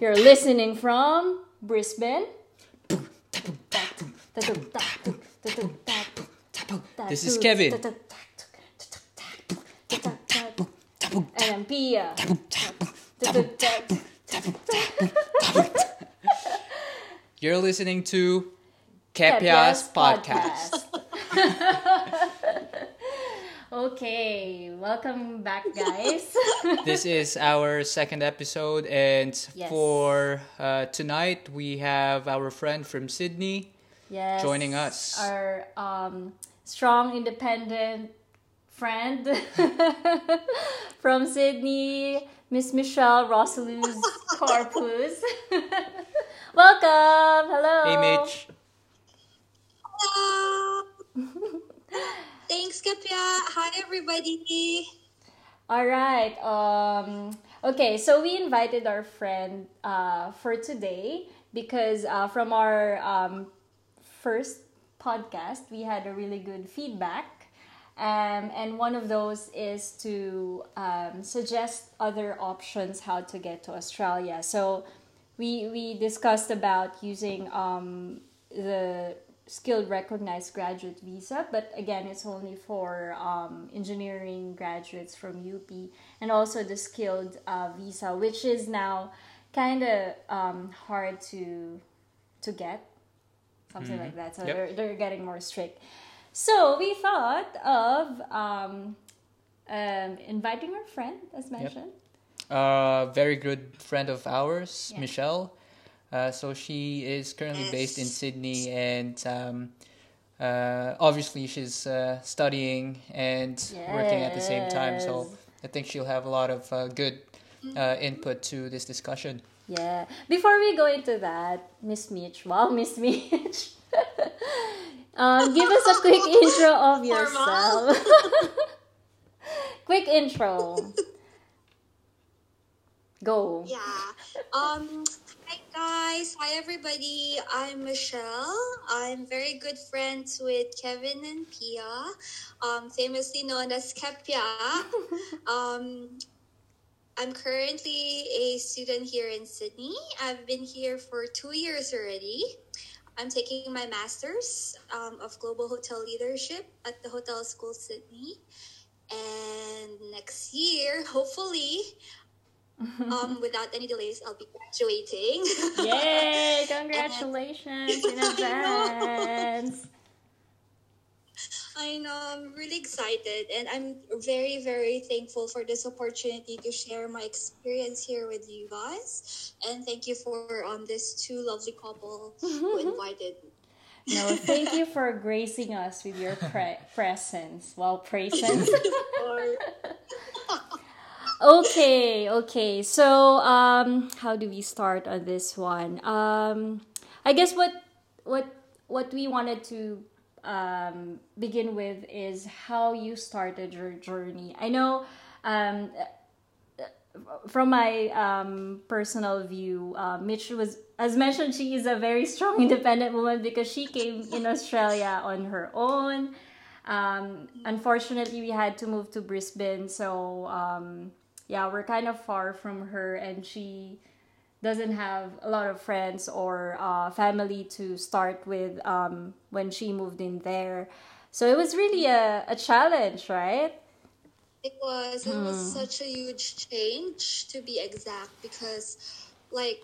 You're listening from Brisbane. This is Kevin. And Pia. You're listening to Kepia's podcast. Okay, welcome back, guys. this is our second episode, and Yes. for uh, tonight, we have our friend from Sydney. yes, Joining us. Our um, strong, independent friend from Sydney, Miss Michelle Rosieluz Corpuz. Welcome. Hello. Hey, Mitch. Hello. Thanks, Kapya. Hi, everybody. All right. Um, okay, so we invited our friend uh, for today because uh, from our um, first podcast, we had a really good feedback. Um, and one of those is to um, suggest other options how to get to Australia. So we, we discussed about using um, the skilled recognized graduate visa, but again, it's only for um, engineering graduates from UP, and also the skilled uh, visa, which is now kind of um, hard to to get, something like that. So Yep. they're they're getting more strict. So we thought of um, um, inviting our friend, as mentioned. Uh, very good friend of ours, Yeah. Michelle. Uh, so she is currently based in Sydney, and um, uh, obviously she's uh, studying and working at the same time. So I think she'll have a lot of uh, good uh, input to this discussion. Yeah. Before we go into that, Miss Mitch, wow, Miss Mitch. um, give us a quick intro of yourself. quick intro. Go. Yeah. Um. Hi, guys. Hi, everybody. I'm Michelle. I'm very good friends with Kevin and Pia, um, famously known as Kapya. um, I'm currently a student here in Sydney. I've been here for two years already. I'm taking my master's um, of global hotel leadership at the Hotel School Sydney. And next year, hopefully, um, without any delays, I'll be graduating. Yay! Congratulations in I know. advance. I know, I'm really excited, and I'm very, very thankful for this opportunity to share my experience here with you guys. And thank you for um this two lovely couple who invited me. No, thank you for gracing us with your pre- presence. Well, presence. Okay okay. So um how do we start on this one? Um i guess what what what we wanted to um begin with is how you started your journey. I know um from my um, personal view, uh, Mitch was, as mentioned, she is a very strong, independent woman because she came in Australia on her own. Um, unfortunately, we had to move to Brisbane, so um, yeah, we're kind of far from her, and she doesn't have a lot of friends or uh, family to start with um, when she moved in there. So it was really a, a challenge, right? It was it was such a huge change to be exact because like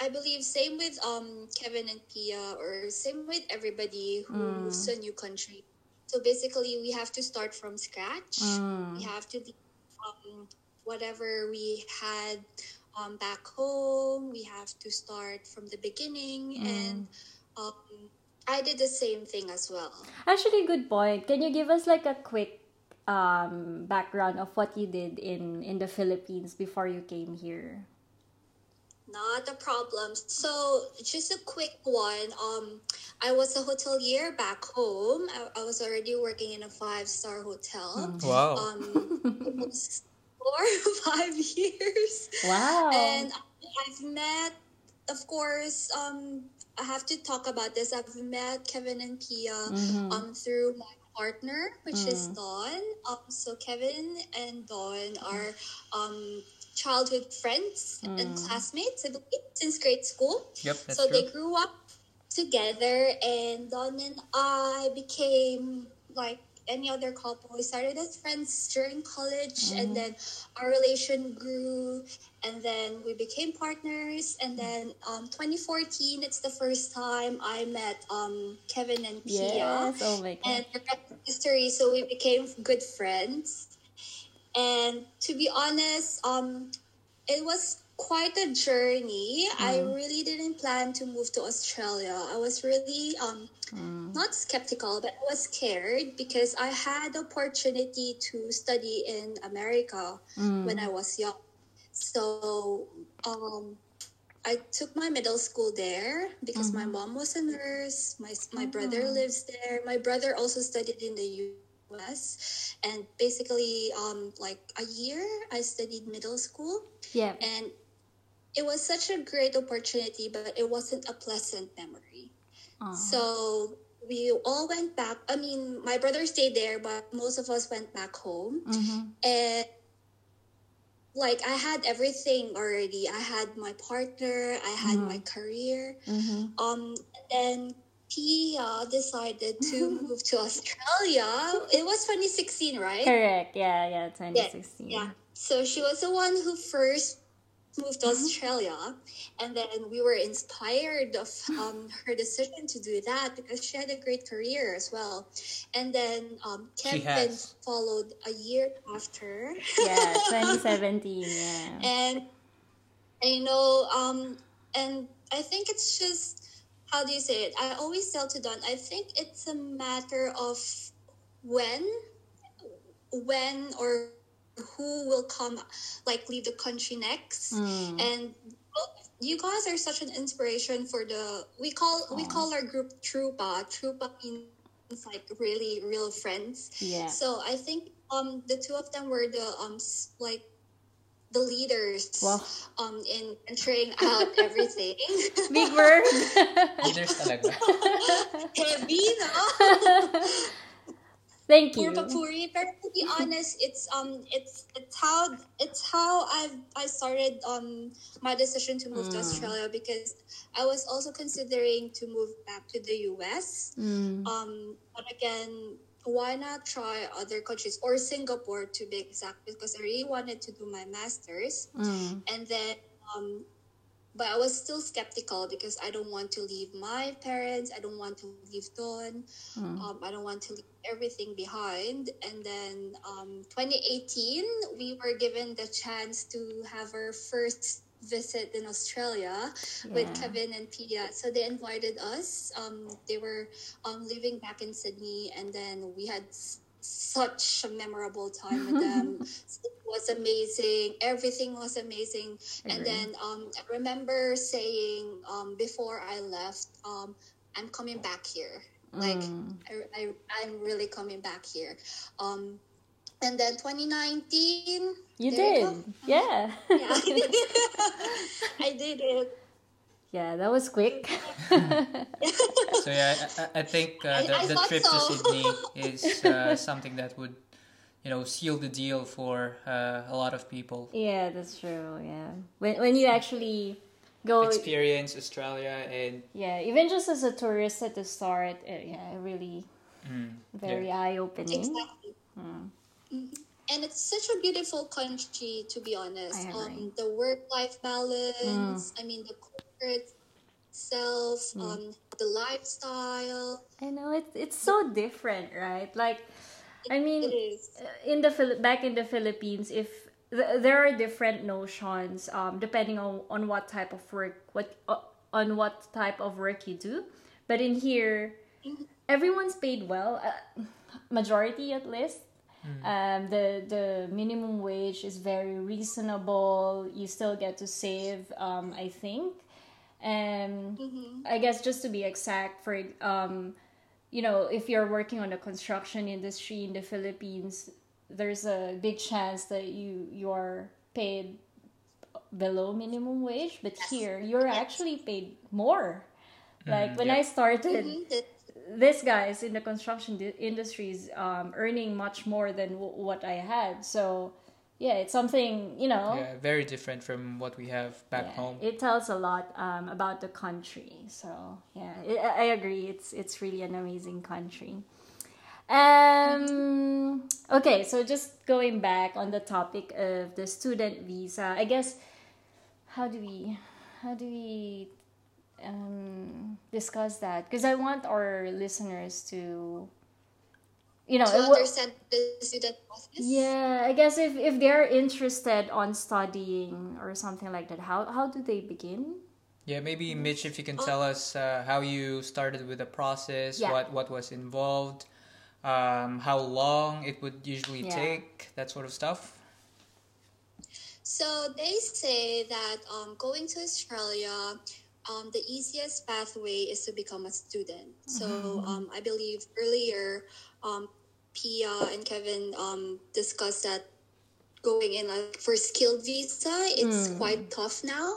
I believe same with um Kevin and Pia or same with everybody who moves to a new country. So basically we have to start from scratch. We have to leave um, whatever we had um, back home. We have to start from the beginning and um, I did the same thing as well. Actually, good point. Can you give us like a quick um, background of what you did in in the Philippines before you came here? Not a problem. So, just a quick one. Um, I was a hotelier back home. I, I was already working in a five star hotel. Wow. Um, almost four or five years. Wow. And I've met, of course, um, I have to talk about this. I've met Kevin and Pia um, through my partner, which is Dawn. Um, so Kevin and Dawn are um, childhood friends and classmates, I believe, since grade school. Yep, that's so true. they grew up together, and Dawn and I became like any other couple. We started as friends during college, and then our relation grew, and then we became partners. And then um, 2014, it's the first time I met um, Kevin and Pia Yes. Oh my god. and the rest is history. So we became good friends. And to be honest, um, it was quite a journey. I really didn't plan to move to Australia. I was really um, not skeptical, but I was scared because I had opportunity to study in America when I was young. So um, I took my middle school there because my mom was a nurse. My my brother lives there. My brother also studied in the U.S. and basically, um, like a year, I studied middle school, yeah. and it was such a great opportunity, but it wasn't a pleasant memory. So we all went back. I mean, my brother stayed there, but most of us went back home Mhm. and like I had everything already. I had my partner, I had my career. Mhm. Um, and then Pia decided to move to Australia. It was 2016, right? Correct. Yeah. Yeah. 2016. Yeah. So she was the one who first moved to Australia, and then we were inspired of um, her decision to do that because she had a great career as well. And then um, She Kevin followed a year after. Yeah. 2017. Yeah. and and, you know um and i think it's just how do you say it i always tell to Dawn i think it's a matter of when when or who will come like leave the country next Mm. and you guys are such an inspiration for the we call we call our group trupa trupa means like really real friends Yeah. so I think um the two of them were the um like the leaders Wow. um in venturing out everything. Big word. Leaders talaga. Heavy, no? Thank you. Puro papuri. Pero to be honest, it's um it's it's how it's how I've I started um my decision to move to Mm. Australia because I was also considering to move back to the US. Mm. Um, but again, why not try other countries or Singapore to be exact? Because I really wanted to do my masters, Mm. and then um, but I was still skeptical because I don't want to leave my parents. I don't want to leave Dawn. Mm. Um, I don't want to leave everything behind. And then um, 2018, we were given the chance to have our first visit in Australia with Kevin and Pia. So they invited us. Um, they were um, living back in Sydney, and then we had such a memorable time with them. it was amazing. Everything was amazing. And then um, I remember saying um, before I left, um, I'm coming back here. Like Mm. I, I, I'm really coming back here. Um, and then 2019, You you did. go. Yeah. yeah, I did it. Yeah, that was quick. So yeah, I, I- I think uh, the, I the thought trip to. Sydney is uh, something that would, you know, seal the deal for uh, a lot of people. yeah, that's true. Yeah. When when you actually go Experience Australia and yeah, even just as a tourist at the start, uh, yeah, really mm, very yeah. eye opening. Exactly. Mm. Mhm. And it's such a beautiful country, to be honest. I. Um, the work-life balance. I mean, the culture itself. Mm. Um, the lifestyle. I know it's it's so different, right? Like, I mean, in the Phil- back in the Philippines, if th- there are different notions um, depending on, on what type of work what uh, on what type of work you do, but in here, everyone's paid well, uh, majority at least. Um, the the minimum wage is very reasonable. You still get to save, um, I think, and Mhm. I guess just to be exact, for um, you know, if you're working on the construction industry in the Philippines, there's a big chance that you you're paid below minimum wage, but here you're actually paid more. Like when I started, Mhm. That- this guys in the construction di- industries um, earning much more than w- what I had. So yeah, it's something you know. Yeah, very different from what we have back yeah, home. It tells a lot um, about the country. So yeah, it, I agree. It's it's really an amazing country. Um. Okay, so just going back on the topic of the student visa, I guess. How do we, how do we, um, discuss that? Because I want our listeners to, you know, to it understand the student process. yeah, I guess if if they're interested on studying or something like that, how how do they begin? Yeah, maybe Mitch, if you can tell us uh, how you started with the process, Yeah. what what was involved, um, how long it would usually Yeah. take, that sort of stuff. So they say that um, going to Australia, um, the easiest pathway is to become a student. So um, I believe earlier, um, Pia and Kevin um, discussed that going in like for skilled visa, it's quite tough now.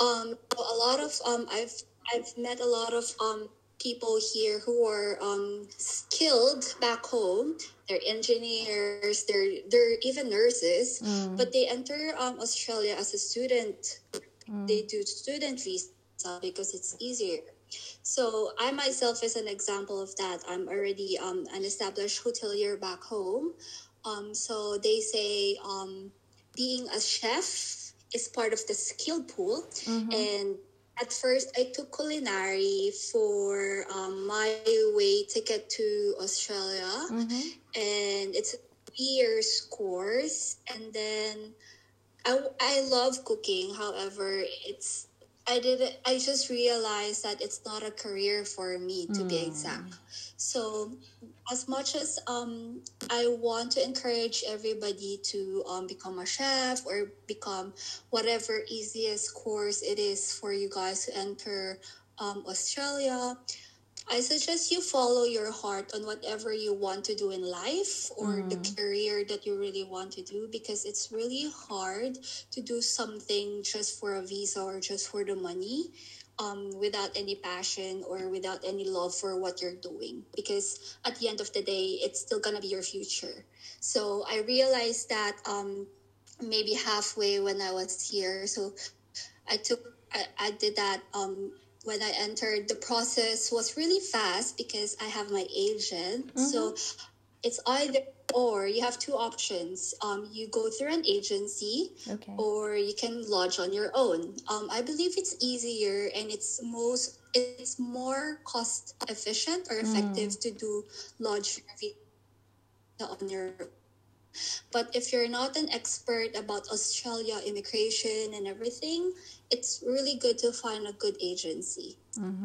Um, a lot of um, I've I've met a lot of um, people here who are um, skilled back home. They're engineers. They're they're even nurses, but they enter um, Australia as a student. They do student visa because it's easier. So I myself is an example of that. I'm already um, an established hotelier back home. Um, so they say um, being a chef is part of the skill pool. And at first, I took culinary for um, my way ticket to Australia, and it's a years course. And then I, I love cooking. However, it's I didn't. I just realized that it's not a career for me to be exact. So, as much as um, I want to encourage everybody to um, become a chef or become whatever easiest course it is for you guys to enter um, Australia, I suggest you follow your heart on whatever you want to do in life or the career that you really want to do because it's really hard to do something just for a visa or just for the money um, without any passion or without any love for what you're doing because at the end of the day it's still gonna be your future. So i realized that um, maybe halfway when i was here so i took i, I did that um, when I entered, the process was really fast because I have my agent. So it's either or. You have two options. Um, you go through an agency, Okay. or you can lodge on your own. Um, I believe it's easier and it's most it's more cost efficient or effective to do lodge on your but if you're not an expert about Australia immigration and everything, it's really good to find a good agency.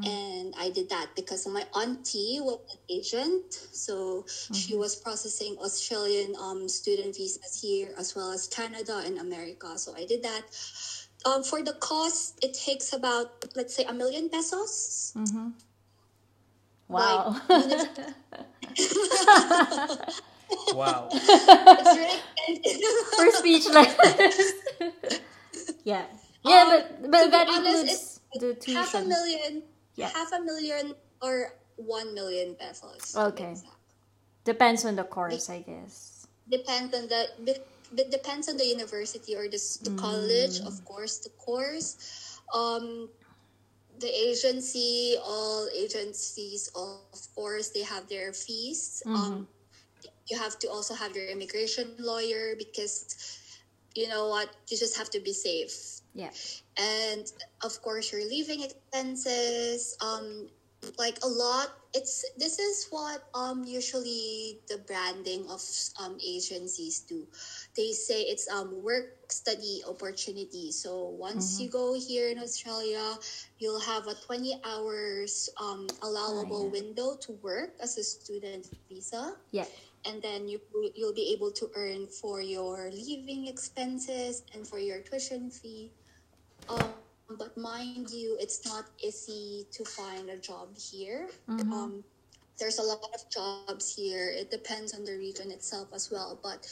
And I did that because my auntie was an agent. So she was processing Australian um, student visas here as well as Canada and America. So I did that. Um, for the cost, it takes about, let's say, a million pesos. Wow. Wow. It's really expensive. We're speechless. yeah. Yeah, Um, but but to be that honest, includes the tuition. half a million, Yeah. half a million or one million pesos. Okay. Depends on the course, I guess. Depends on the be- be- depends on the university or the, s- the college, of course, the course. Um, the agency, all agencies, of course, they have their fees. Um, you have to also have your immigration lawyer because you know what, you just have to be safe Yeah. and of course your living expenses um like a lot it's this is what um usually the branding of um agencies do they say it's um work study opportunity so once you go here in australia you'll have a 20 hours um allowable yeah. window to work as a student visa Yeah. And then you you'll be able to earn for your living expenses and for your tuition fee. Um, but mind you it's not easy to find a job here. Um, there's a lot of jobs here. It depends on the region itself as well but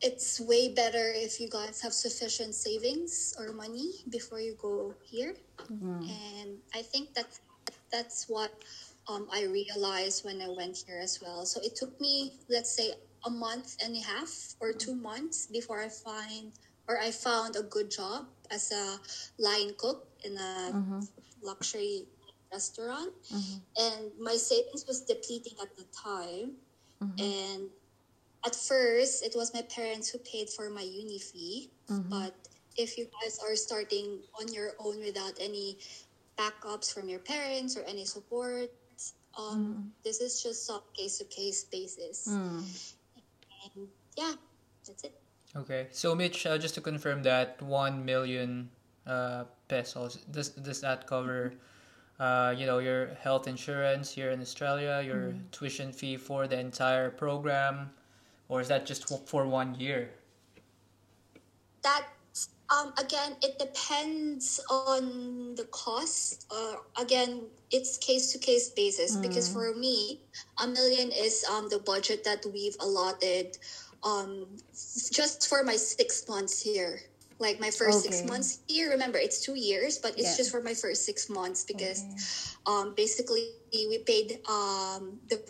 it's way better if you guys have sufficient savings or money before you go here. And i think that's that's what um, I realized when I went here as well. So it took me, let's say, a month and a half or two months before I find or I found a good job as a line cook in a mm-hmm. luxury restaurant. Mm-hmm. And my savings was depleting at the time. Mm-hmm. And at first, it was my parents who paid for my uni fee. Mm-hmm. But if you guys are starting on your own without any backups from your parents or any support, um, mm. this is just on case to case basis. Mm. And yeah, that's it. Okay, so Mitch, uh, just to confirm that one million uh, pesos does does that cover, uh, you know, your health insurance here in Australia, your mm. tuition fee for the entire program, or is that just for one year? That um, again, it depends on the cost. Uh, again, it's case to case basis mm. because for me, a million is um, the budget that we've allotted um, just for my six months here. Like my first okay. six months here. Remember, it's two years, but it's yeah. just for my first six months because okay. um, basically we paid um, the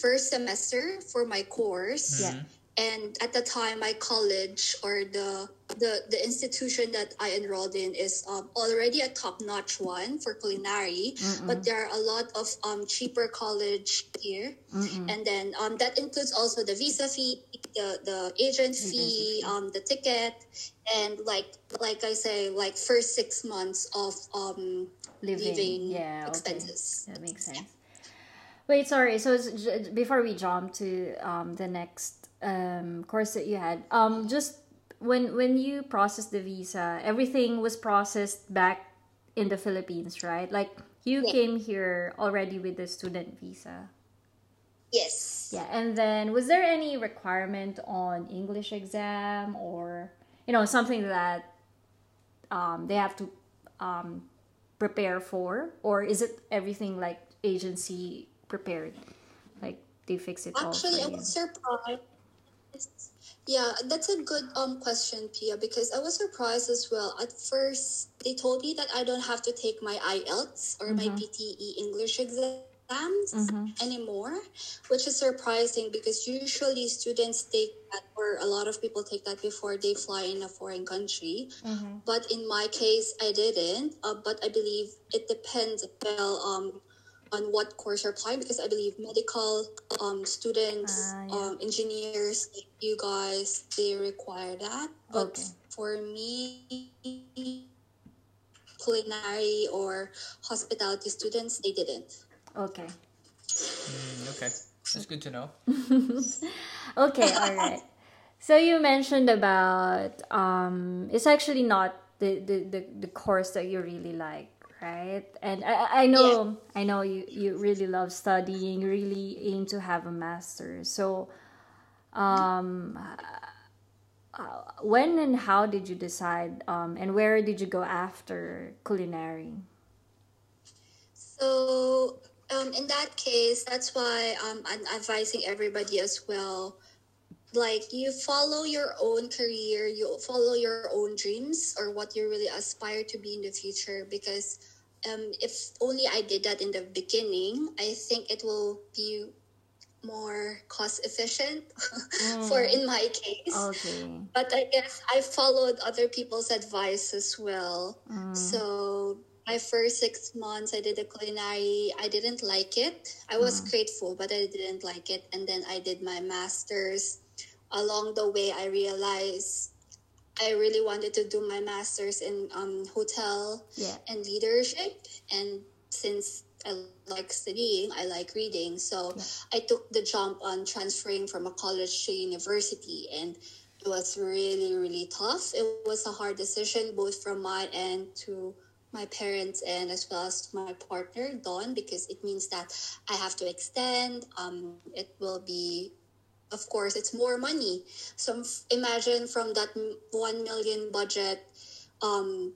first semester for my course. Yeah and at the time my college or the the, the institution that i enrolled in is um, already a top-notch one for culinary Mm-mm. but there are a lot of um, cheaper college here Mm-mm. and then um, that includes also the visa fee the, the agent fee um, the ticket and like like i say like first six months of um, living, living yeah, expenses okay. that makes sense wait sorry so before we jump to um, the next um, course that you had, um, just when when you processed the visa, everything was processed back in the Philippines, right? Like you yeah. came here already with the student visa. Yes. Yeah, and then was there any requirement on English exam or you know something that um, they have to um, prepare for, or is it everything like agency prepared, like they fix it Actually, all for I was surprised yeah, that's a good um question, Pia, because I was surprised as well. At first, they told me that I don't have to take my IELTS or mm-hmm. my PTE English exams mm-hmm. anymore, which is surprising because usually students take that, or a lot of people take that before they fly in a foreign country. Mm-hmm. But in my case, I didn't. Uh, but I believe it depends well um on what course you're applying because I believe medical um, students, uh, yeah. um, engineers, like you guys, they require that. But okay. for me, culinary or hospitality students, they didn't. Okay. Mm, okay, that's good to know. okay, all right. So you mentioned about um, it's actually not the, the, the, the course that you really like right? And i, I know i know you, you really love studying you really aim to have a master. So um uh, when and how did you decide um, and where did you go after culinary? So um, in that case that's why um, i'm advising everybody as well. Like you follow your own career you follow your own dreams or what you really aspire to be in the future because um, if only I did that in the beginning, I think it will be more cost efficient mm. for in my case. Okay. But I guess I followed other people's advice as well. Mm. So my first six months I did a culinary. I didn't like it. I was mm. grateful, but I didn't like it. And then I did my master's. Along the way, I realized I really wanted to do my master's in um, hotel yeah. and leadership. And since I like studying, I like reading. So yeah. I took the jump on transferring from a college to university. And it was really, really tough. It was a hard decision, both from my end to my parents and as well as my partner, Dawn, because it means that I have to extend. Um, it will be of course it's more money. So imagine from that 1 million budget um,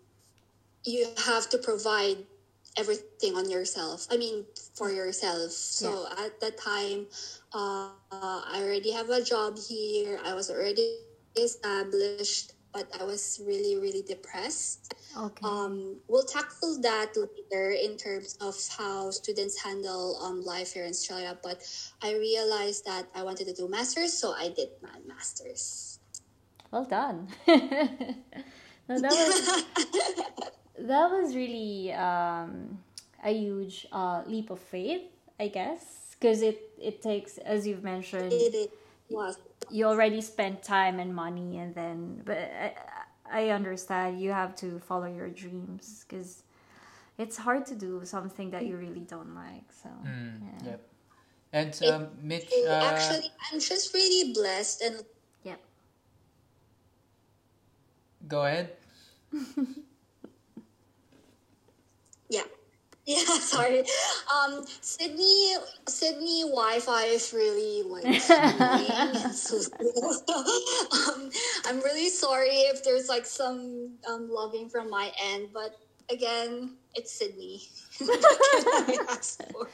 you have to provide everything on yourself i mean for yourself. So yeah. at that time uh, i already have a job here. I was already established but I was really, really depressed. Okay. Um, we'll tackle that later in terms of how students handle um, life here in Australia. But I realized that I wanted to do masters, so I did my masters. well done. no, that was that was really um, a huge uh, leap of faith, I guess, because it it takes, as you've mentioned, It was. You already spent time and money, and then but I, I understand you have to follow your dreams because it's hard to do something that you really don't like. So Mm, yeah. Yep. And It- um, Mitch, uh, actually, I'm just really blessed and Yep. go ahead. Yeah. Yeah, sorry. Um, Sydney, Sydney Wi-Fi is really like annoying so um, I'm really sorry if there's like some um logging from my end, but again, it's Sydney. What can I ask for?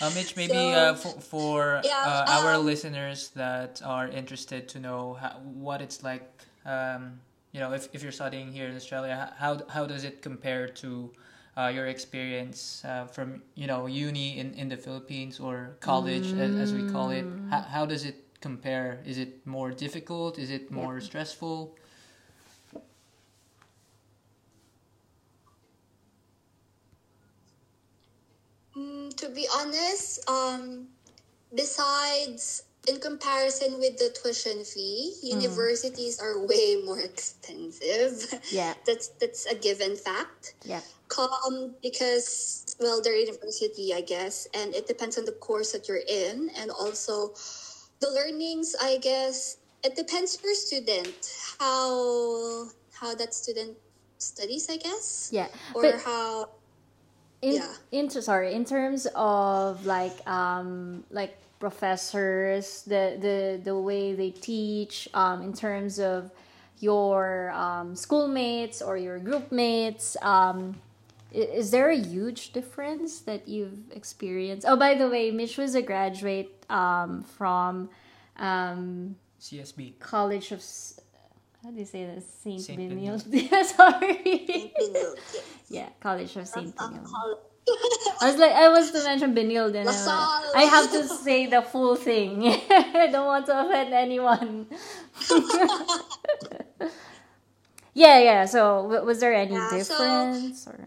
Uh, Mitch, maybe So- uh, for, for Yeah, uh, our um, listeners that are interested to know how, what it's like, um, you know, if, if you're studying here in Australia, how, how does it compare to uh, your experience uh, from, you know, uni in, in the Philippines or college, as, as we call it? How, how does it compare? Is it more difficult? Is it more stressful? Mm, to be honest, um, besides in comparison with the tuition fee, universities are way more expensive. Yeah. that's that's a given fact. Yeah. Um, because well, they're university, I guess, and it depends on the course that you're in, and also the learnings. I guess it depends per student how how that student studies. I guess, Yeah. or But how in, yeah. in sorry, in terms of like um like professors, the the the way they teach, um, in terms of your um, schoolmates or your group mates, um, is there a huge difference that you've experienced? Oh, by the way, Mitch was a graduate um, from um, CSB. College of. How do you say this? Saint, Saint Benilde. Yeah, sorry. Benilde, yeah, College of Saint Um, Benilde. I was like, I was to mention Benilde, then I, have to say the full thing. I don't want to offend anyone. yeah, yeah. So, w- was there any Yeah, so- difference? or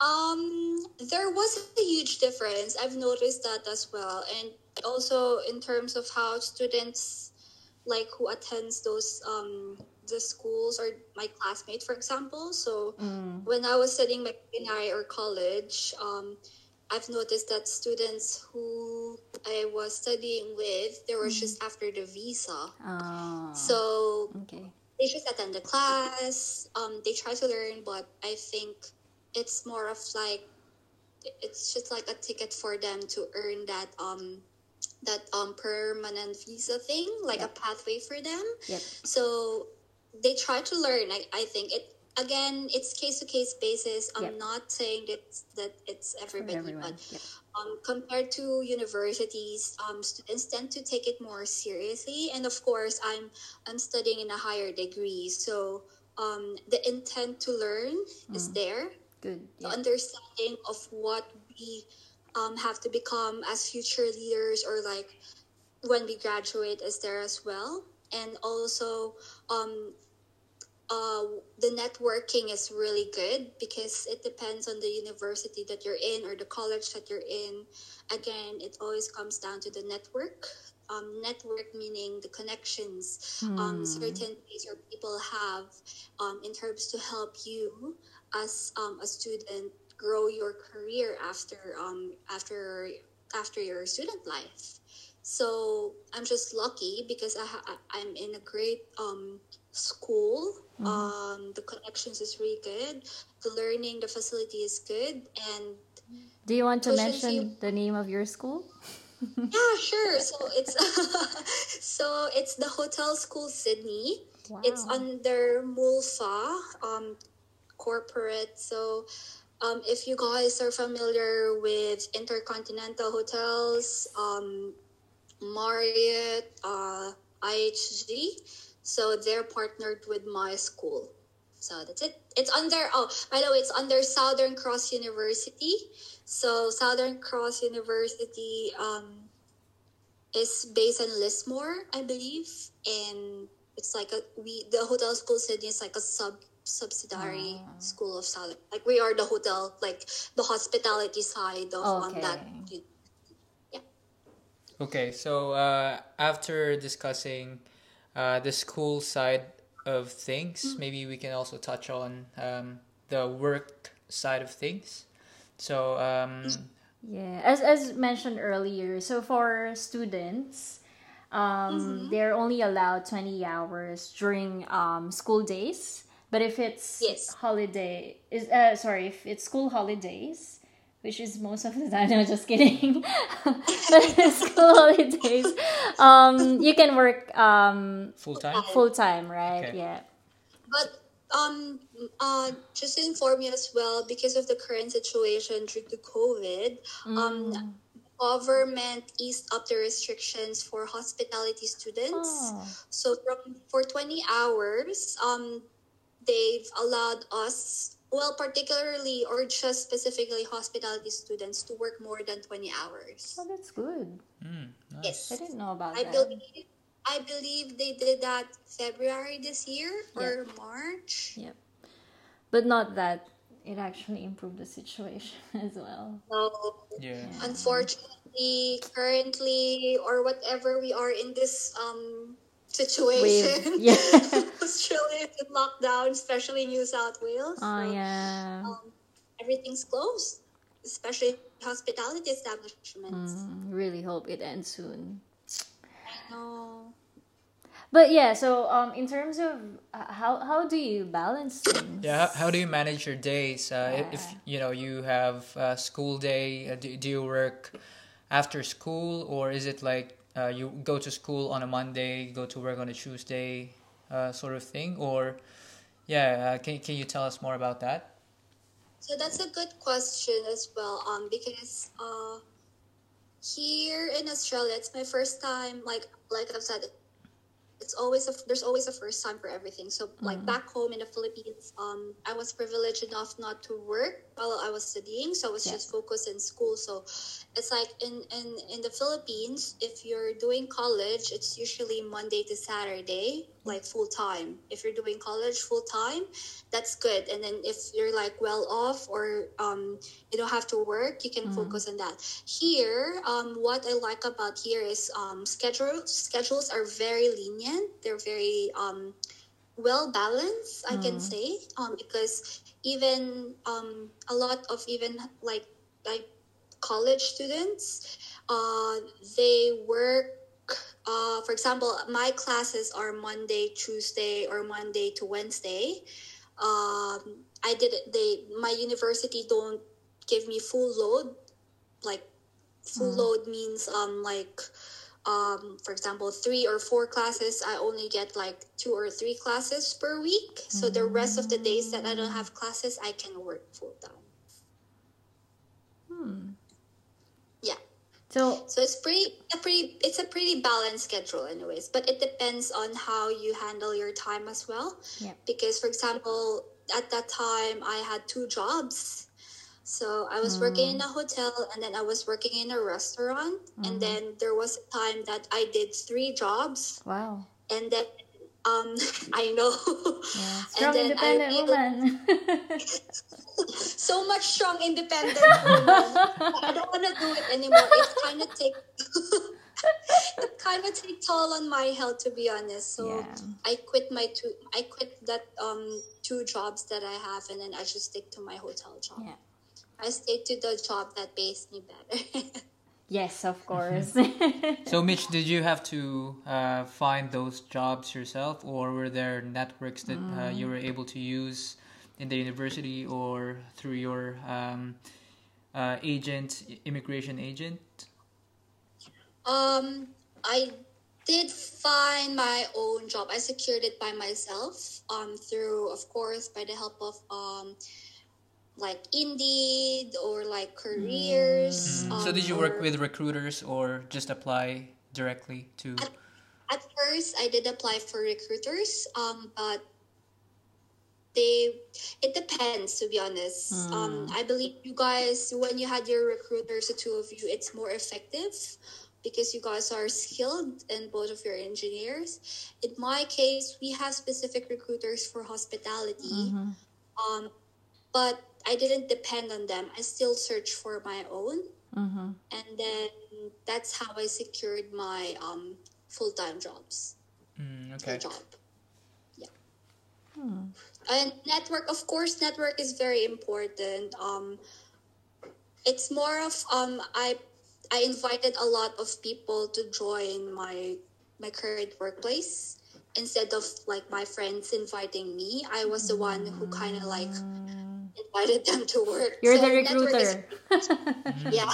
Um, there was a huge difference. I've noticed that as well, and also in terms of how students, like who attends those um the schools or my classmate, for example. So Mm. when I was studying my culinary or college, um, I've noticed that students who I was studying with, they were just after the visa. Oh, So okay. they just attend the class um they try to learn but i think it's more of like it's just like a ticket for them to earn that um that um permanent visa thing like a pathway for them Yep. so they try to learn i, I think it again it's case to case basis i'm Yep. not saying that that it's everybody but Yep. um, compared to universities, um, students tend to take it more seriously. And of course, I'm I'm studying in a higher degree, so um, the intent to learn is there. Good. The understanding of what we um, have to become as future leaders, or like when we graduate, is there as well. And also, um, uh, the networking is really good because it depends on the university that you're in or the college that you're in. Again, it always comes down to the network. Um, network meaning the connections, um, certain ways your people have um, in terms to help you as um, a student grow your career after um, after after your student life. So I'm just lucky because I ha- I'm in a great school. Um, the connections is really good. The learning, the facility is good, and Do you want to mention the name of your school? yeah, sure. So it's so it's the Hotel School Sydney. It's under Mulpha um, corporate. So um, if you guys are familiar with Intercontinental Hotels, um, Marriott, uh, IHG. So they're partnered with my school. So that's it. It's under oh by the way, it's under Southern Cross University. So Southern Cross University um, is based in Lismore, I believe, and it's like a we the hotel school Sydney is like a sub subsidiary Ah. school of Southern. Like we are the hotel, like the hospitality side of um, Okay. that. Yeah. Okay, so uh, after discussing uh, the school side of things, maybe we can also touch on um, the work side of things. So, um, Yeah, as as mentioned earlier, so for students, um, they're only allowed twenty hours during um, school days. But if it's Yes. holiday, is uh, sorry, if it's school holidays, which is most of the time. No, just kidding. but school holidays, um, you can work um, full time? full time, right? Okay. Yeah. But um uh just to inform you as well, because of the current situation due to COVID, um government eased up the restrictions for hospitality students. Oh. So from for 20 hours, um, they've allowed us, well, particularly or just specifically hospitality students to work more than 20 hours. Oh, that's good. Mm, nice. Yes. I didn't know about I that. believe I believe they did that February this year or March. Yeah. But not that it actually improved the situation as well. So Yeah. unfortunately, currently or whatever we are in this um situation, Wave. Yeah. Australia is in lockdown, especially New South Wales. Oh so, yeah. um, everything's closed, especially hospitality establishments. Mm, really hope it ends soon. No. But yeah, so um, in terms of uh, how how do you balance things? Yeah, how, how do you manage your days? Uh, if- If you know you have a school day, uh, do, do you work after school, or is it like uh, you go to school on a Monday, go to work on a Tuesday, uh, sort of thing? Or yeah, uh, can can you tell us more about that? So that's a good question as well. Um, because uh, here in Australia, it's my first time. Like like I've said, it's always a, there's always a first time for everything. So like back home in the Philippines, um, I was privileged enough not to work while I was studying, so I was Yeah. just focused in school. So it's like in in in the Philippines, if you're doing college, it's usually Monday to Saturday, like full time. If you're doing college full time, that's good. And then if you're like well off or um, you don't have to work, you can focus on that. Here, um, what I like about here is um, schedule schedules are very lenient. They're very um, well balanced, I can say, um, because even um, a lot of even like like college students, uh, they work. Uh, for example, my classes are Monday, Tuesday, or Monday to Wednesday. Um, I did it. They my university don't give me full load. Like full load means um like um for example three or four classes. I only get like two or three classes per week. So the rest of the days that I don't have classes, I can work full time. Yeah. So So it's pretty a pretty it's a pretty balanced schedule anyways, but it depends on how you handle your time as well. Yeah. Because for example, at that time I had two jobs. So I was working in oh. a hotel and then I was working in a restaurant and mm-hmm. then there was a time that I did three jobs wow, and then um I know yeah, strong I independent really- woman. so much strong independent woman. I don't want to do it anymore. It kind of take it kind of take toll on my health to be honest. So Yeah. I quit my two I quit that um two jobs that I have and then I just stick to my hotel job. Yeah. I stayed to the job that pays me better. Yes, of course. So, Mitch, did you have to uh, find those jobs yourself, or were there networks that uh, you were able to use in the university or through your um, uh, agent, immigration agent? Um, I did find my own job. I secured it by myself. Um, through of course by the help of um, like Indeed or like careers. Mm. Um, so, did you work or- with recruiters or just apply directly to? at first I did apply for recruiters, um, but they it depends to be honest. Um, I believe you guys when you had your recruiters, the two of you, it's more effective because you guys are skilled and both of your engineers. In my case, we have specific recruiters for hospitality. Um, but I didn't depend on them. I still searched for my own. Mm-hmm. And then that's how I secured my um, full time jobs. Mm, Full okay. job. Yeah. And network, of course, network is very important. Um, it's more of um, I I invited a lot of people to join my my current workplace instead of like my friends inviting me. I was the one who kind of like invited them to work. You're So the network is- recruiter. yeah.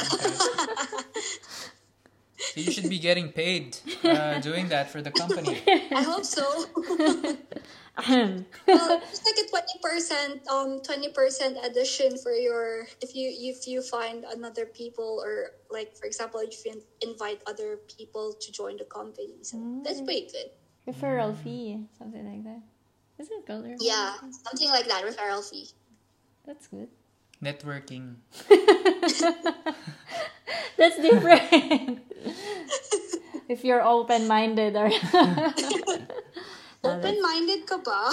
So you should be getting paid uh, doing that for the company. I hope so. Ahem. well, it's like a twenty percent, um, twenty percent addition for your if you if you find another people or like for example if you invite other people to join the company, so that's pretty good. Referral fee, something like that. Is it called referral Yeah, fee? something like that referral fee. That's good. Networking. That's different. if you're open-minded or Open minded ka ba?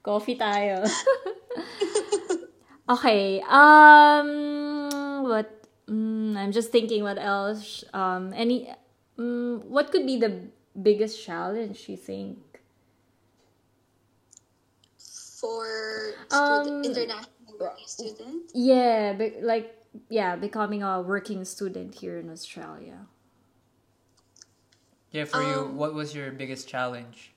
coffee tayo. okay. Um what mm, I'm just thinking what else um any mm, what could be the biggest challenge you think? For Um, student, international working student. Yeah, be, like yeah, becoming a working student here in Australia. Yeah, for you, Um, what was your biggest challenge?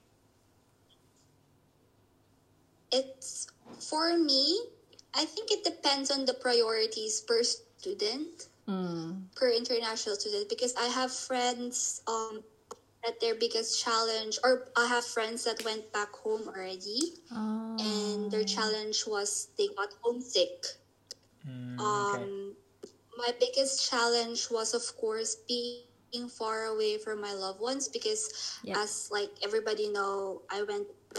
It's for me. I think it depends on the priorities per student. Mm. per international student because I have friends um that their biggest challenge or I have friends that went back home already Oh. and their challenge was they got homesick. Mm, okay. Um my biggest challenge was of course being far away from my loved ones because as like everybody know I went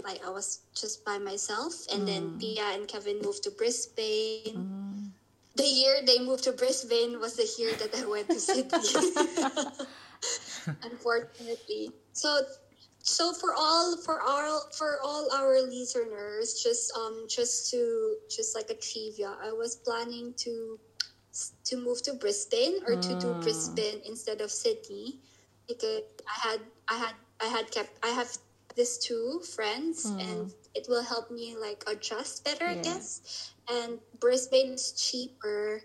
like I was just by myself and then Pia and Kevin moved to Brisbane Mm. the year they moved to Brisbane was the year that I went to Sydney. Unfortunately. So so for all for all for all our listeners, just um just to just like a trivia, I was planning to to move to Brisbane or to do Brisbane instead of Sydney because I had I had I had kept I have these two friends and it will help me like adjust better I guess. And Brisbane is cheaper.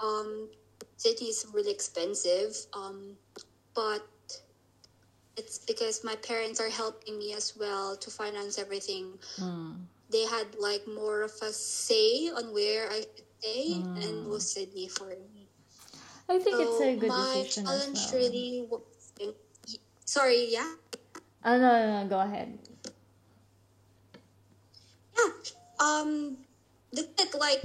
Um Sydney is really expensive. Um but it's because my parents are helping me as well to finance everything Mm. they had like more of a say on where I stay and was Sydney for me I think it's a so good my decision as challenge well. really was sorry yeah Oh no, no, no, go ahead. yeah um the it like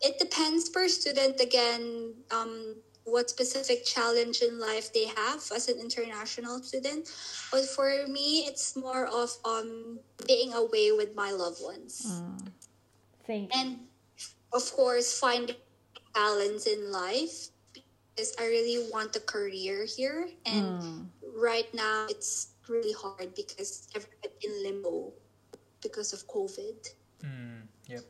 it depends per student again um what specific challenge in life they have as an international student but for me it's more of um being away with my loved ones Thank you. and of course finding balance in life because i really want a career here and Mm. right now it's really hard because everyone's in limbo because of covid Mm, yep.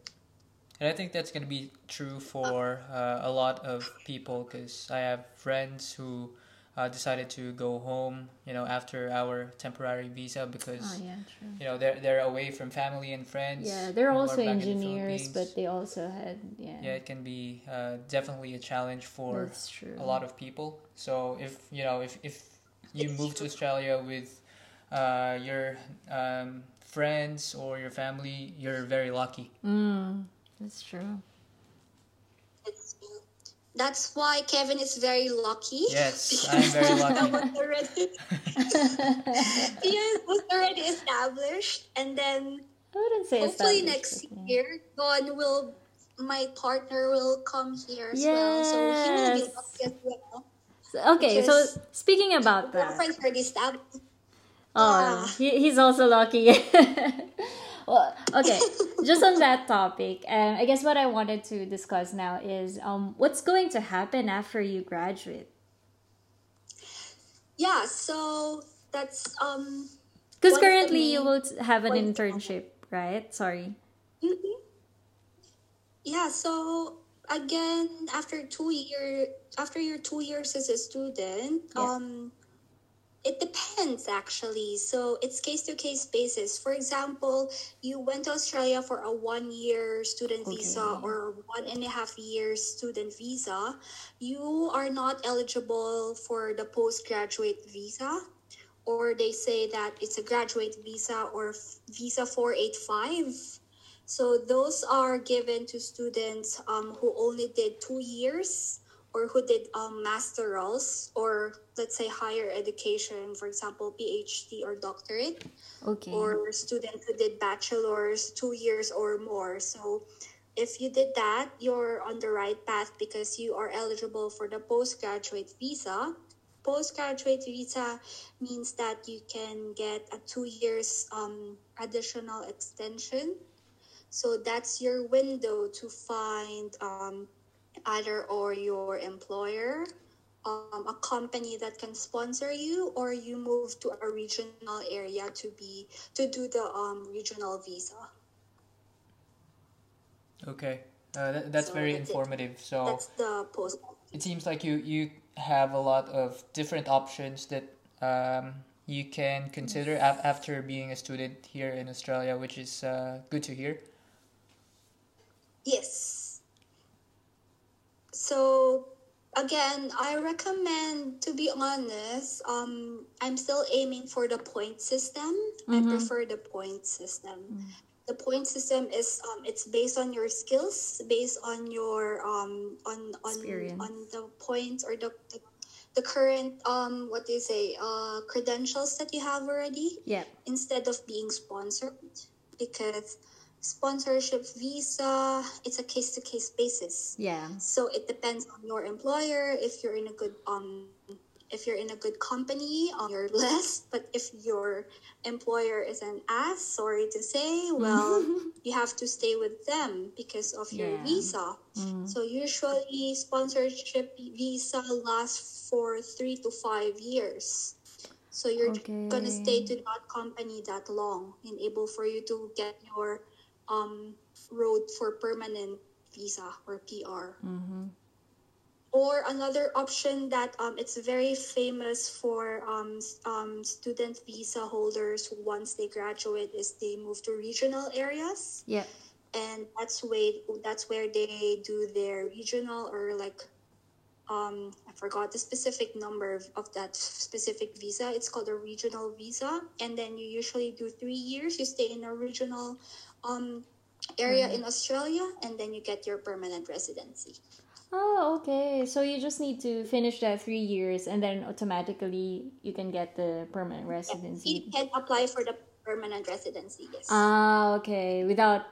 And I think that's going to be true for uh, a lot of people because I have friends who uh, decided to go home, you know, after our temporary visa because, Oh yeah, true. you know, they're, they're away from family and friends. Yeah, they're also in the engineers, but they also had yeah. yeah, it can be uh, definitely a challenge for a lot of people. So if you know if if you move to Australia with uh, your um, friends or your family, you're very lucky. Mm, that's true. It's, that's why kevin is very lucky Yes, I'm very lucky. was already, Pia was already established and then I wouldn't say hopefully next yeah. year Dawn will my partner will come here as well so he will be lucky as well So Okay, so speaking about that, Girlfriend's already stabbed. oh, ah. he, he's also lucky. well, okay, just on that topic, um, I guess what I wanted to discuss now is um, what's going to happen after you graduate. Yeah, so that's um Because currently you will have an internship, right? Sorry. mhm. yeah, so again after two year after your two years as a student, Yeah. um it depends actually. So it's case to case basis. For example, you went to Australia for a one year student visa or one and a half years student visa, you are not eligible for the postgraduate visa. Or they say that it's a graduate visa or visa 485. So those are given to students um, who only did two years or who did um, masterals or let's say higher education, for example, PhD or doctorate, Okay. or students who did bachelor's two years or more. So if you did that, you're on the right path because you are eligible for the postgraduate visa. Postgraduate visa means that you can get a two years um, additional extension. So that's your window to find um, either or your employer, um, a company that can sponsor you, or you move to a regional area to be to do the um, regional visa. Okay, uh, that, that's So very that's it. informative. So That's the post. it seems like you you have a lot of different options that um, you can consider af- after being a student here in Australia, which is uh, good to hear. Yes. So again, I recommend to be honest, um I'm still aiming for the point system. I Mhm. prefer the point system. The point system is um it's based on your skills, based on your um on on Experience. on the points or the, the the current um what do you say uh credentials that you have already Yeah. instead of being sponsored because sponsorship visa it's a case to case basis Yeah. so it depends on your employer if you're in a good um if you're in a good company on your list but if your employer is an ass sorry to say well you have to stay with them because of your Yeah. visa Mm. so usually sponsorship visa lasts for three to five years. So you're gonna stay to that company that long and able for you to get your um road for permanent visa or PR. Mm-hmm. Or another option that um, it's very famous for um, um, student visa holders once they graduate is they move to regional areas Yeah. and that's way that's where they do their regional or like um I forgot the specific number of, of that specific visa. It's called a regional visa, and then you usually do three years. You stay in a regional um area in Australia, and then you get your permanent residency. Oh, okay. So you just need to finish that three years, and then automatically you can get the permanent residency. You can apply for the permanent residency. Yes. Ah, okay. Without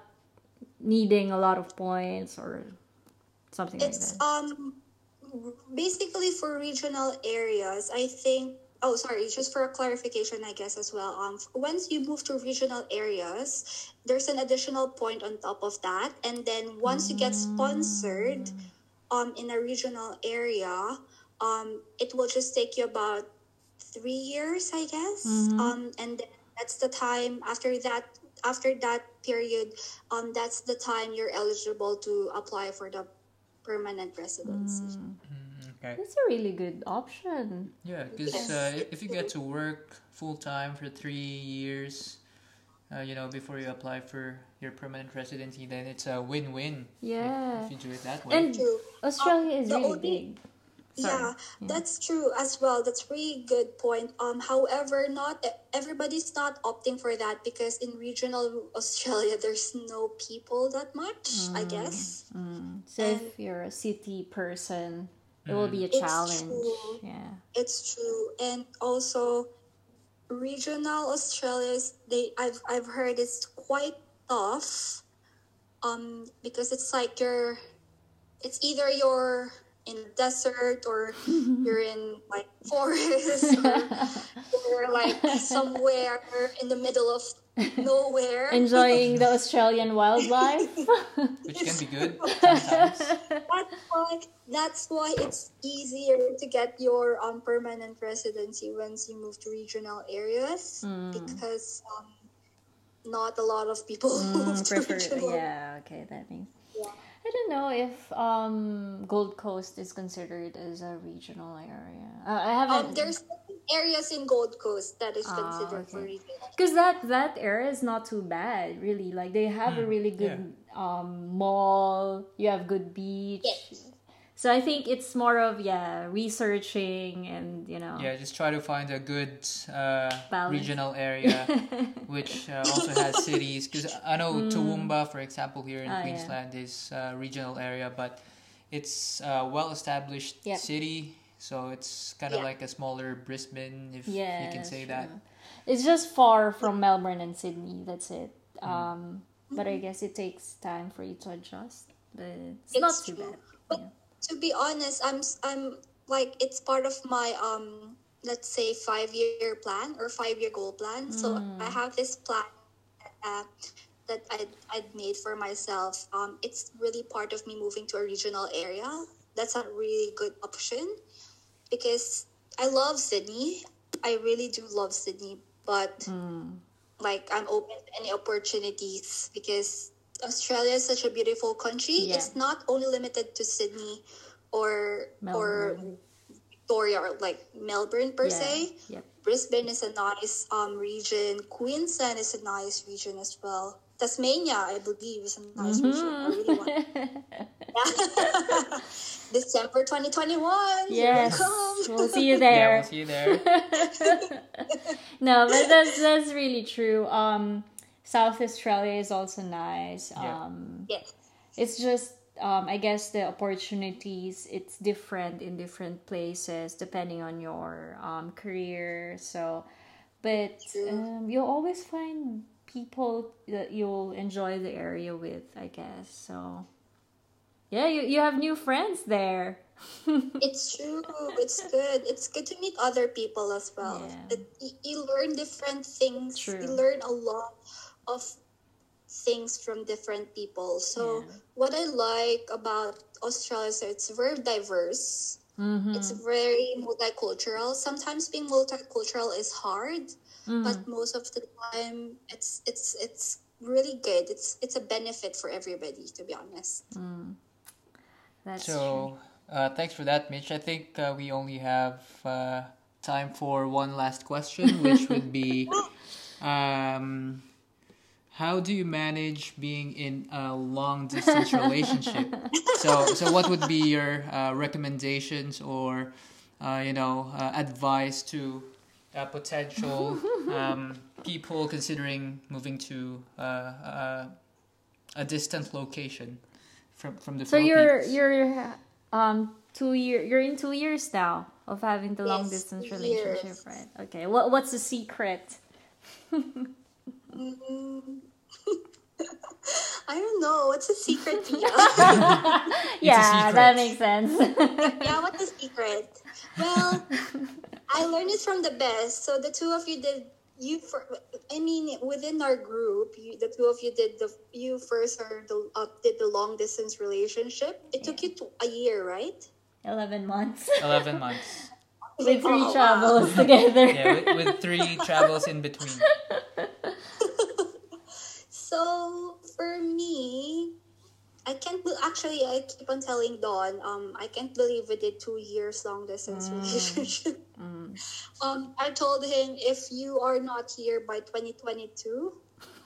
needing a lot of points or something like it's that. um basically for regional areas i think oh sorry just for a clarification i guess as well um once you move to regional areas there's an additional point on top of that and then once you get sponsored um in a regional area um it will just take you about three years i guess Mhm. um and that's the time after that after that period um that's the time you're eligible to apply for the permanent residency Mm. Mm, okay. That's a really good option. Yeah, because Yes. uh, if- if you get to work full time for three years, uh, you know, before you apply for your permanent residency, then it's a win-win. Yeah. If, you do it that way. And True. Australia is really only- big. Sorry. Yeah, that's true as well. That's really good point. Um, however, not everybody's not opting for that because in regional Australia, there's no people that much. I guess Mm. So if you're a city person, it will be a It's challenge. true. Yeah. it's true, and also regional Australia's they I've I've heard it's quite tough. Um, because it's like you're, it's either you're in desert or you're in like forest or, or like somewhere in the middle of nowhere. Enjoying the Australian wildlife. which can be good sometimes. that's why that's why it's easier to get your um, permanent residency once you move to regional areas Hmm. because um, not a lot of people move Mm, to prefer, regional. yeah, okay, that makes. Yeah. I don't know if um Gold Coast is considered as a regional area. Uh, I haven't. Um, there's certain areas in Gold Coast that is Ah, considered for okay. regional. because that that area is not too bad really like they have a really good um mall you have good beach Yes. so i think it's more of yeah researching and you know Yeah, just try to find a good uh, regional area which uh, also has cities. Because I know Toowoomba, for example, here in Mm. Ah, yeah. Queensland is a regional area, but it's a well-established Yep. city, so it's kind of Yeah. like a smaller Brisbane, if yeah you can that's say that. true. it's just far from melbourne and sydney that's it Mm. um but i guess it takes time for you to adjust but it's, It's not too true. bad But to be honest, I'm s- I'm like it's part of my um let's say five year plan or five year goal plan. So I have this plan uh, that I I'd made for myself. Um, it's really part of me moving to a regional area. That's a really good option because I love Sydney. I really do love Sydney, but like I'm open to any opportunities because Australia is such a beautiful country. Yeah. It's not only limited to Sydney or or Melbourne. Victoria or like Melbourne per yeah. se. yep Brisbane is a nice um region. Queensland is a nice region as well. Tasmania, I believe, is a nice region. I really want. December 2021. We yes come. we'll see you there. Yeah, there we'll see you there. no, but that's that's really true. Um, South Australia is also nice. Yeah. Um, Yes. it's just um, I guess the opportunities it's different in different places depending on your um, career. So, but um, you'll always find people that you'll enjoy the area with. I guess so. Yeah, you, you have new friends there. It's true. It's good. It's good to meet other people as well. Yeah. It, you, learn different things. True. You learn a lot of things from different people. So Yeah. what I like about Australia is it's very diverse. Mm-hmm. It's very multicultural. Sometimes being multicultural is hard, Mm-hmm. but most of the time it's it's it's really good. It's it's a benefit for everybody to be honest. That's. So, uh, thanks for that, Mitch. I think uh, we only have uh, time for one last question, which would be um, How do you manage being in a long distance relationship? so, so what would be your uh, recommendations or, uh, you know, uh, advice to uh, potential um, people considering moving to uh, uh, a distant location from from the So you're you're um two year you're in two years now of having the long distance relationship, years. right? Okay. What what's the secret? Mm. I don't know. What's the secret, Pia? yeah, secret. that makes sense. yeah, what's the secret? Well, I learned it from the best. So the two of you did you for. I mean, within our group, you, the two of you did the you first or the uh, did the long distance relationship. It took you to a year, right? Eleven months 11 months. with three Oh, wow. travels together. Yeah, with, with three travels in between. So for me, I can't. Be- actually, I keep on telling Dawn. Um, I can't believe we did two years long distance relationship. Um, I told him if you are not here by 2022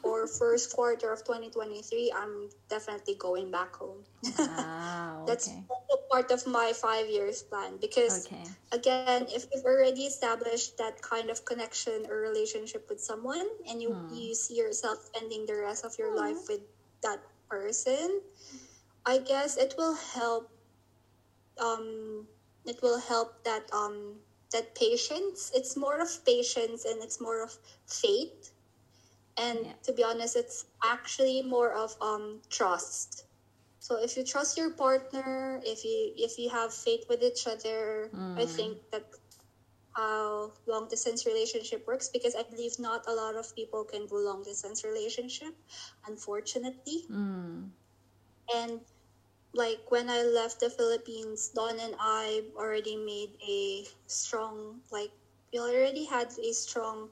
or first quarter of 2023, I'm definitely going back home. Wow. That's Okay. part of my five years plan because Okay. again, if you've already established that kind of connection or relationship with someone and you, you see yourself spending the rest of your life with that person, I guess it will help um it will help that um that patience. It's more of patience and it's more of faith. And Yeah. to be honest, it's actually more of um trust. So if you trust your partner, if you if you have faith with each other, I think that how long distance relationship works because I believe not a lot of people can do long distance relationship, unfortunately. Mm. And like when I left the Philippines, Dawn and I already made a strong like we already had a strong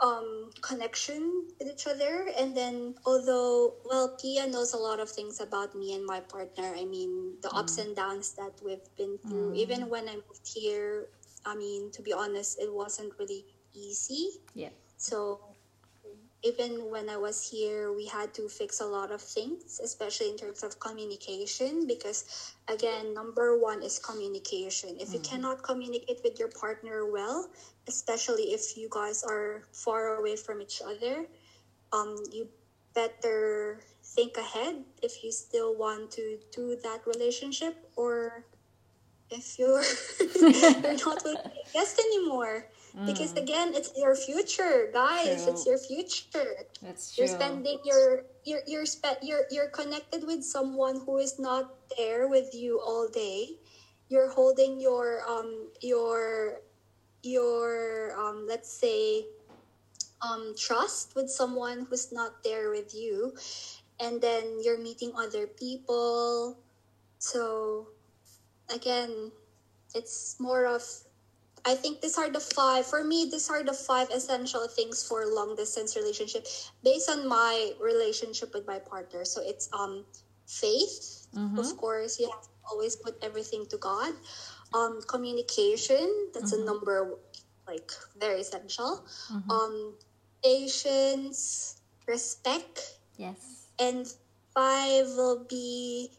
um connection with each other and then although well Pia knows a lot of things about me and my partner I mean the ups and downs that we've been through even when I moved here I mean to be honest it wasn't really easy Yeah. so even when I was here, we had to fix a lot of things, especially in terms of communication. Because again, number one is communication. If you cannot communicate with your partner well, especially if you guys are far away from each other, um, you better think ahead if you still want to do that relationship or if you're you're not with guest anymore. Because again it's your future guys. True. it's your future. That's true. you're spending your you're you're spe- you're you're connected with someone who is not there with you all day. You're holding your um your your um let's say um trust with someone who's not there with you. And then you're meeting other people. So again it's more of I think these are the five for me these are the five essential things for long distance relationship based on my relationship with my partner so it's um faith Mm-hmm. of course you have to always put everything to god um communication that's Mm-hmm. a number like very essential Mm-hmm. um patience respect Yes. and five will be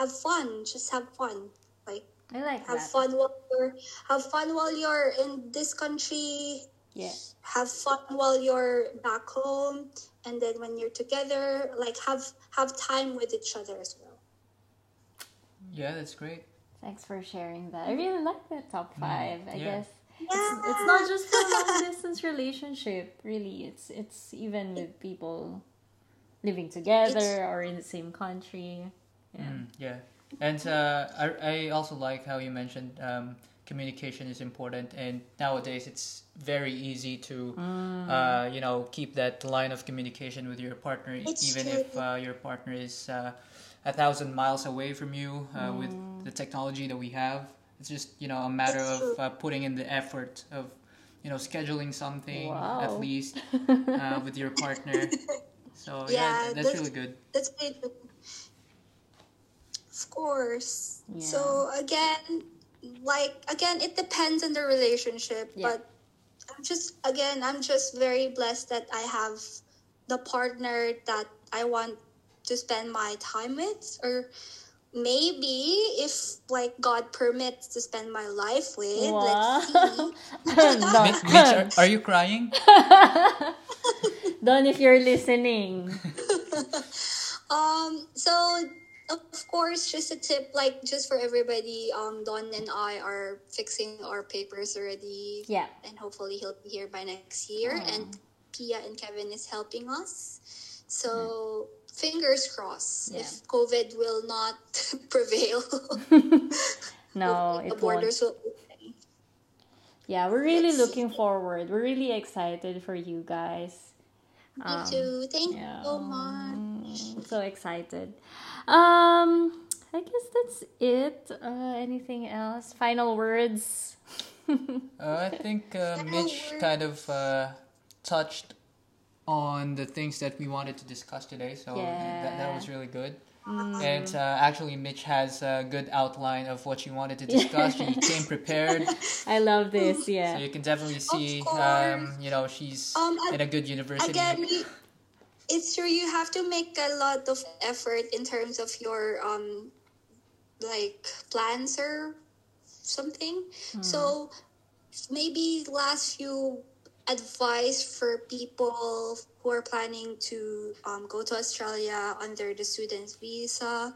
have fun just have fun like I like have that. fun while you're have fun while you're in this country Yeah. have fun while you're back home and then when you're together like have have time with each other as well Yeah, that's great. Thanks for sharing that. I really like that top mm, five. I yeah. guess it's, it's not just for long distance relationship. Really, it's it's even with people living together or in the same country. Yeah. Mm, yeah, and uh, I I also like how you mentioned um, communication is important, and nowadays it's very easy to uh, you know keep that line of communication with your partner, It's even true. if uh, your partner is uh, a thousand miles away from you. Uh, With the technology that we have, it's just you know a matter It's of uh, putting in the effort of you know scheduling something Wow. at least uh, with your partner. So yeah, Yeah, that's that's- really good. that's great of course Yeah. so again like again it depends on the relationship Yeah. but i'm just again i'm just very blessed that i have the partner that i want to spend my time with or maybe if like god permits to spend my life with let's see Wow. Mitch, are, are you crying? Dawn, if you're listening. Um, so of course, just a tip, like just for everybody, um, Dawn and I are fixing our papers already, Yeah. and hopefully he'll be here by next year. Aw. And Pia and Kevin is helping us, so fingers crossed. Yeah. If COVID will not prevail, No, the it won't. borders will open. Yeah, we're really Let's see. looking forward. We're really excited for you guys. Me Um, too. Thank yeah. you so much. Mm, so excited. Um, I guess that's it. Uh, anything else? Final words. Uh, I think uh, Mitch kind of uh, touched on the things that we wanted to discuss today, so that, that was really good. And uh, actually, Mitch has a good outline of what she wanted to discuss. she came prepared, I love this. Yeah. So you can definitely see, um, you know, she's Um, I- in a good university. Again, you, it's true. You have to make a lot of effort in terms of your um, like plans or something. So maybe last few advice for people who are planning to um, go to Australia under the student's visa.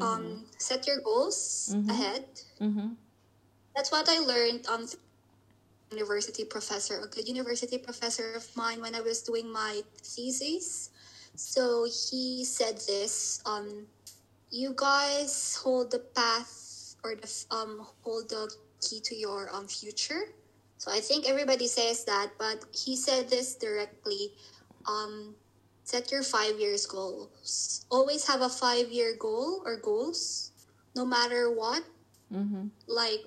Um, set your goals ahead. Mm-hmm. That's what I learned um university professor, a good university professor of mine when I was doing my thesis. So he said this. Um, you guys hold the path or the um hold the key to your um future. So I think everybody says that, but he said this directly. Um, set your five years goals. Always have a five year goal or goals, no matter what. Mm-hmm. Like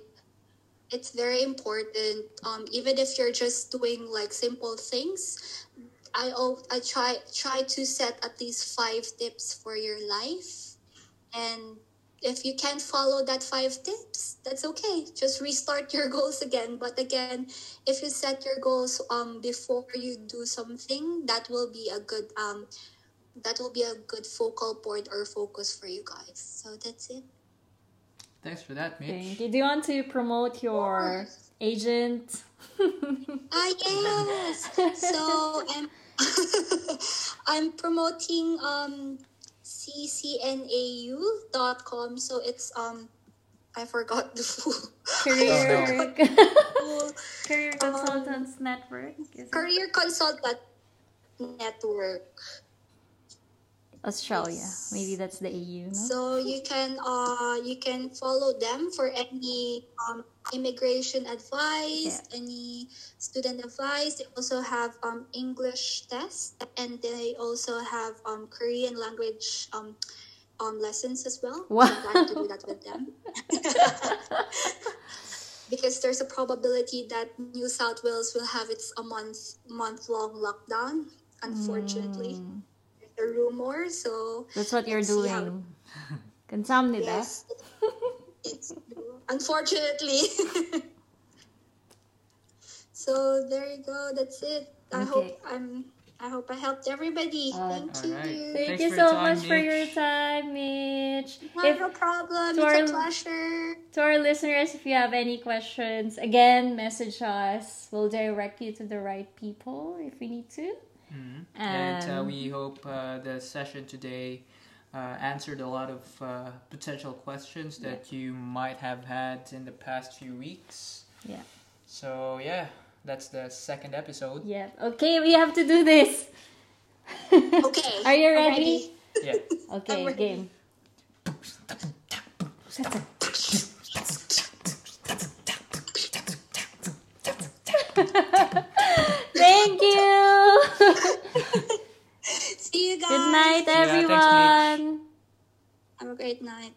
it's very important. Um, even if you're just doing like simple things, I I try try to set at least five tips for your life, and if you can't follow that five tips, that's okay. Just restart your goals again. But again, if you set your goals um before you do something, that will be a good um that will be a good focal point or focus for you guys. So that's it. Thanks for that, Mitch. Thank you. Do you want to promote your agent? Ah yes. so I'm I'm promoting um ccnau.com. So it's um I forgot the full, Career full Career Consultants Network. Is it? career consultant network. Australia. Maybe that's the AU, no? So you can uh you can follow them for any um immigration advice, any student advice. They also have um English test and they also have um Korean language um um lessons as well. Wow. So I plan to do that with them. because there's a probability that New South Wales will have its a month month long lockdown. Unfortunately, Mm. There's a rumor. So That's what you're Let's how- doing. Kamsahamnida. Yes. It's unfortunately. so there you go. That's it. I hope I'm. I hope I helped everybody. Uh, Thank Alright. you. Thank Thanks you so time, much for your time, Mitch. Not If a problem. to It's our- a pleasure. to our listeners, if you have any questions, again, message us. We'll direct you to the right people if we need to. Mhm. And uh, Um, we hope uh, the session today uh, answered a lot of uh, potential questions that you might have had in the past few weeks. Yeah. So yeah, that's the second episode. Yeah. Okay, we have to do this. Okay. Are you I'm ready? Yeah. Okay, I'm ready. game. guys. Good night, Yeah, everyone. Have a great night.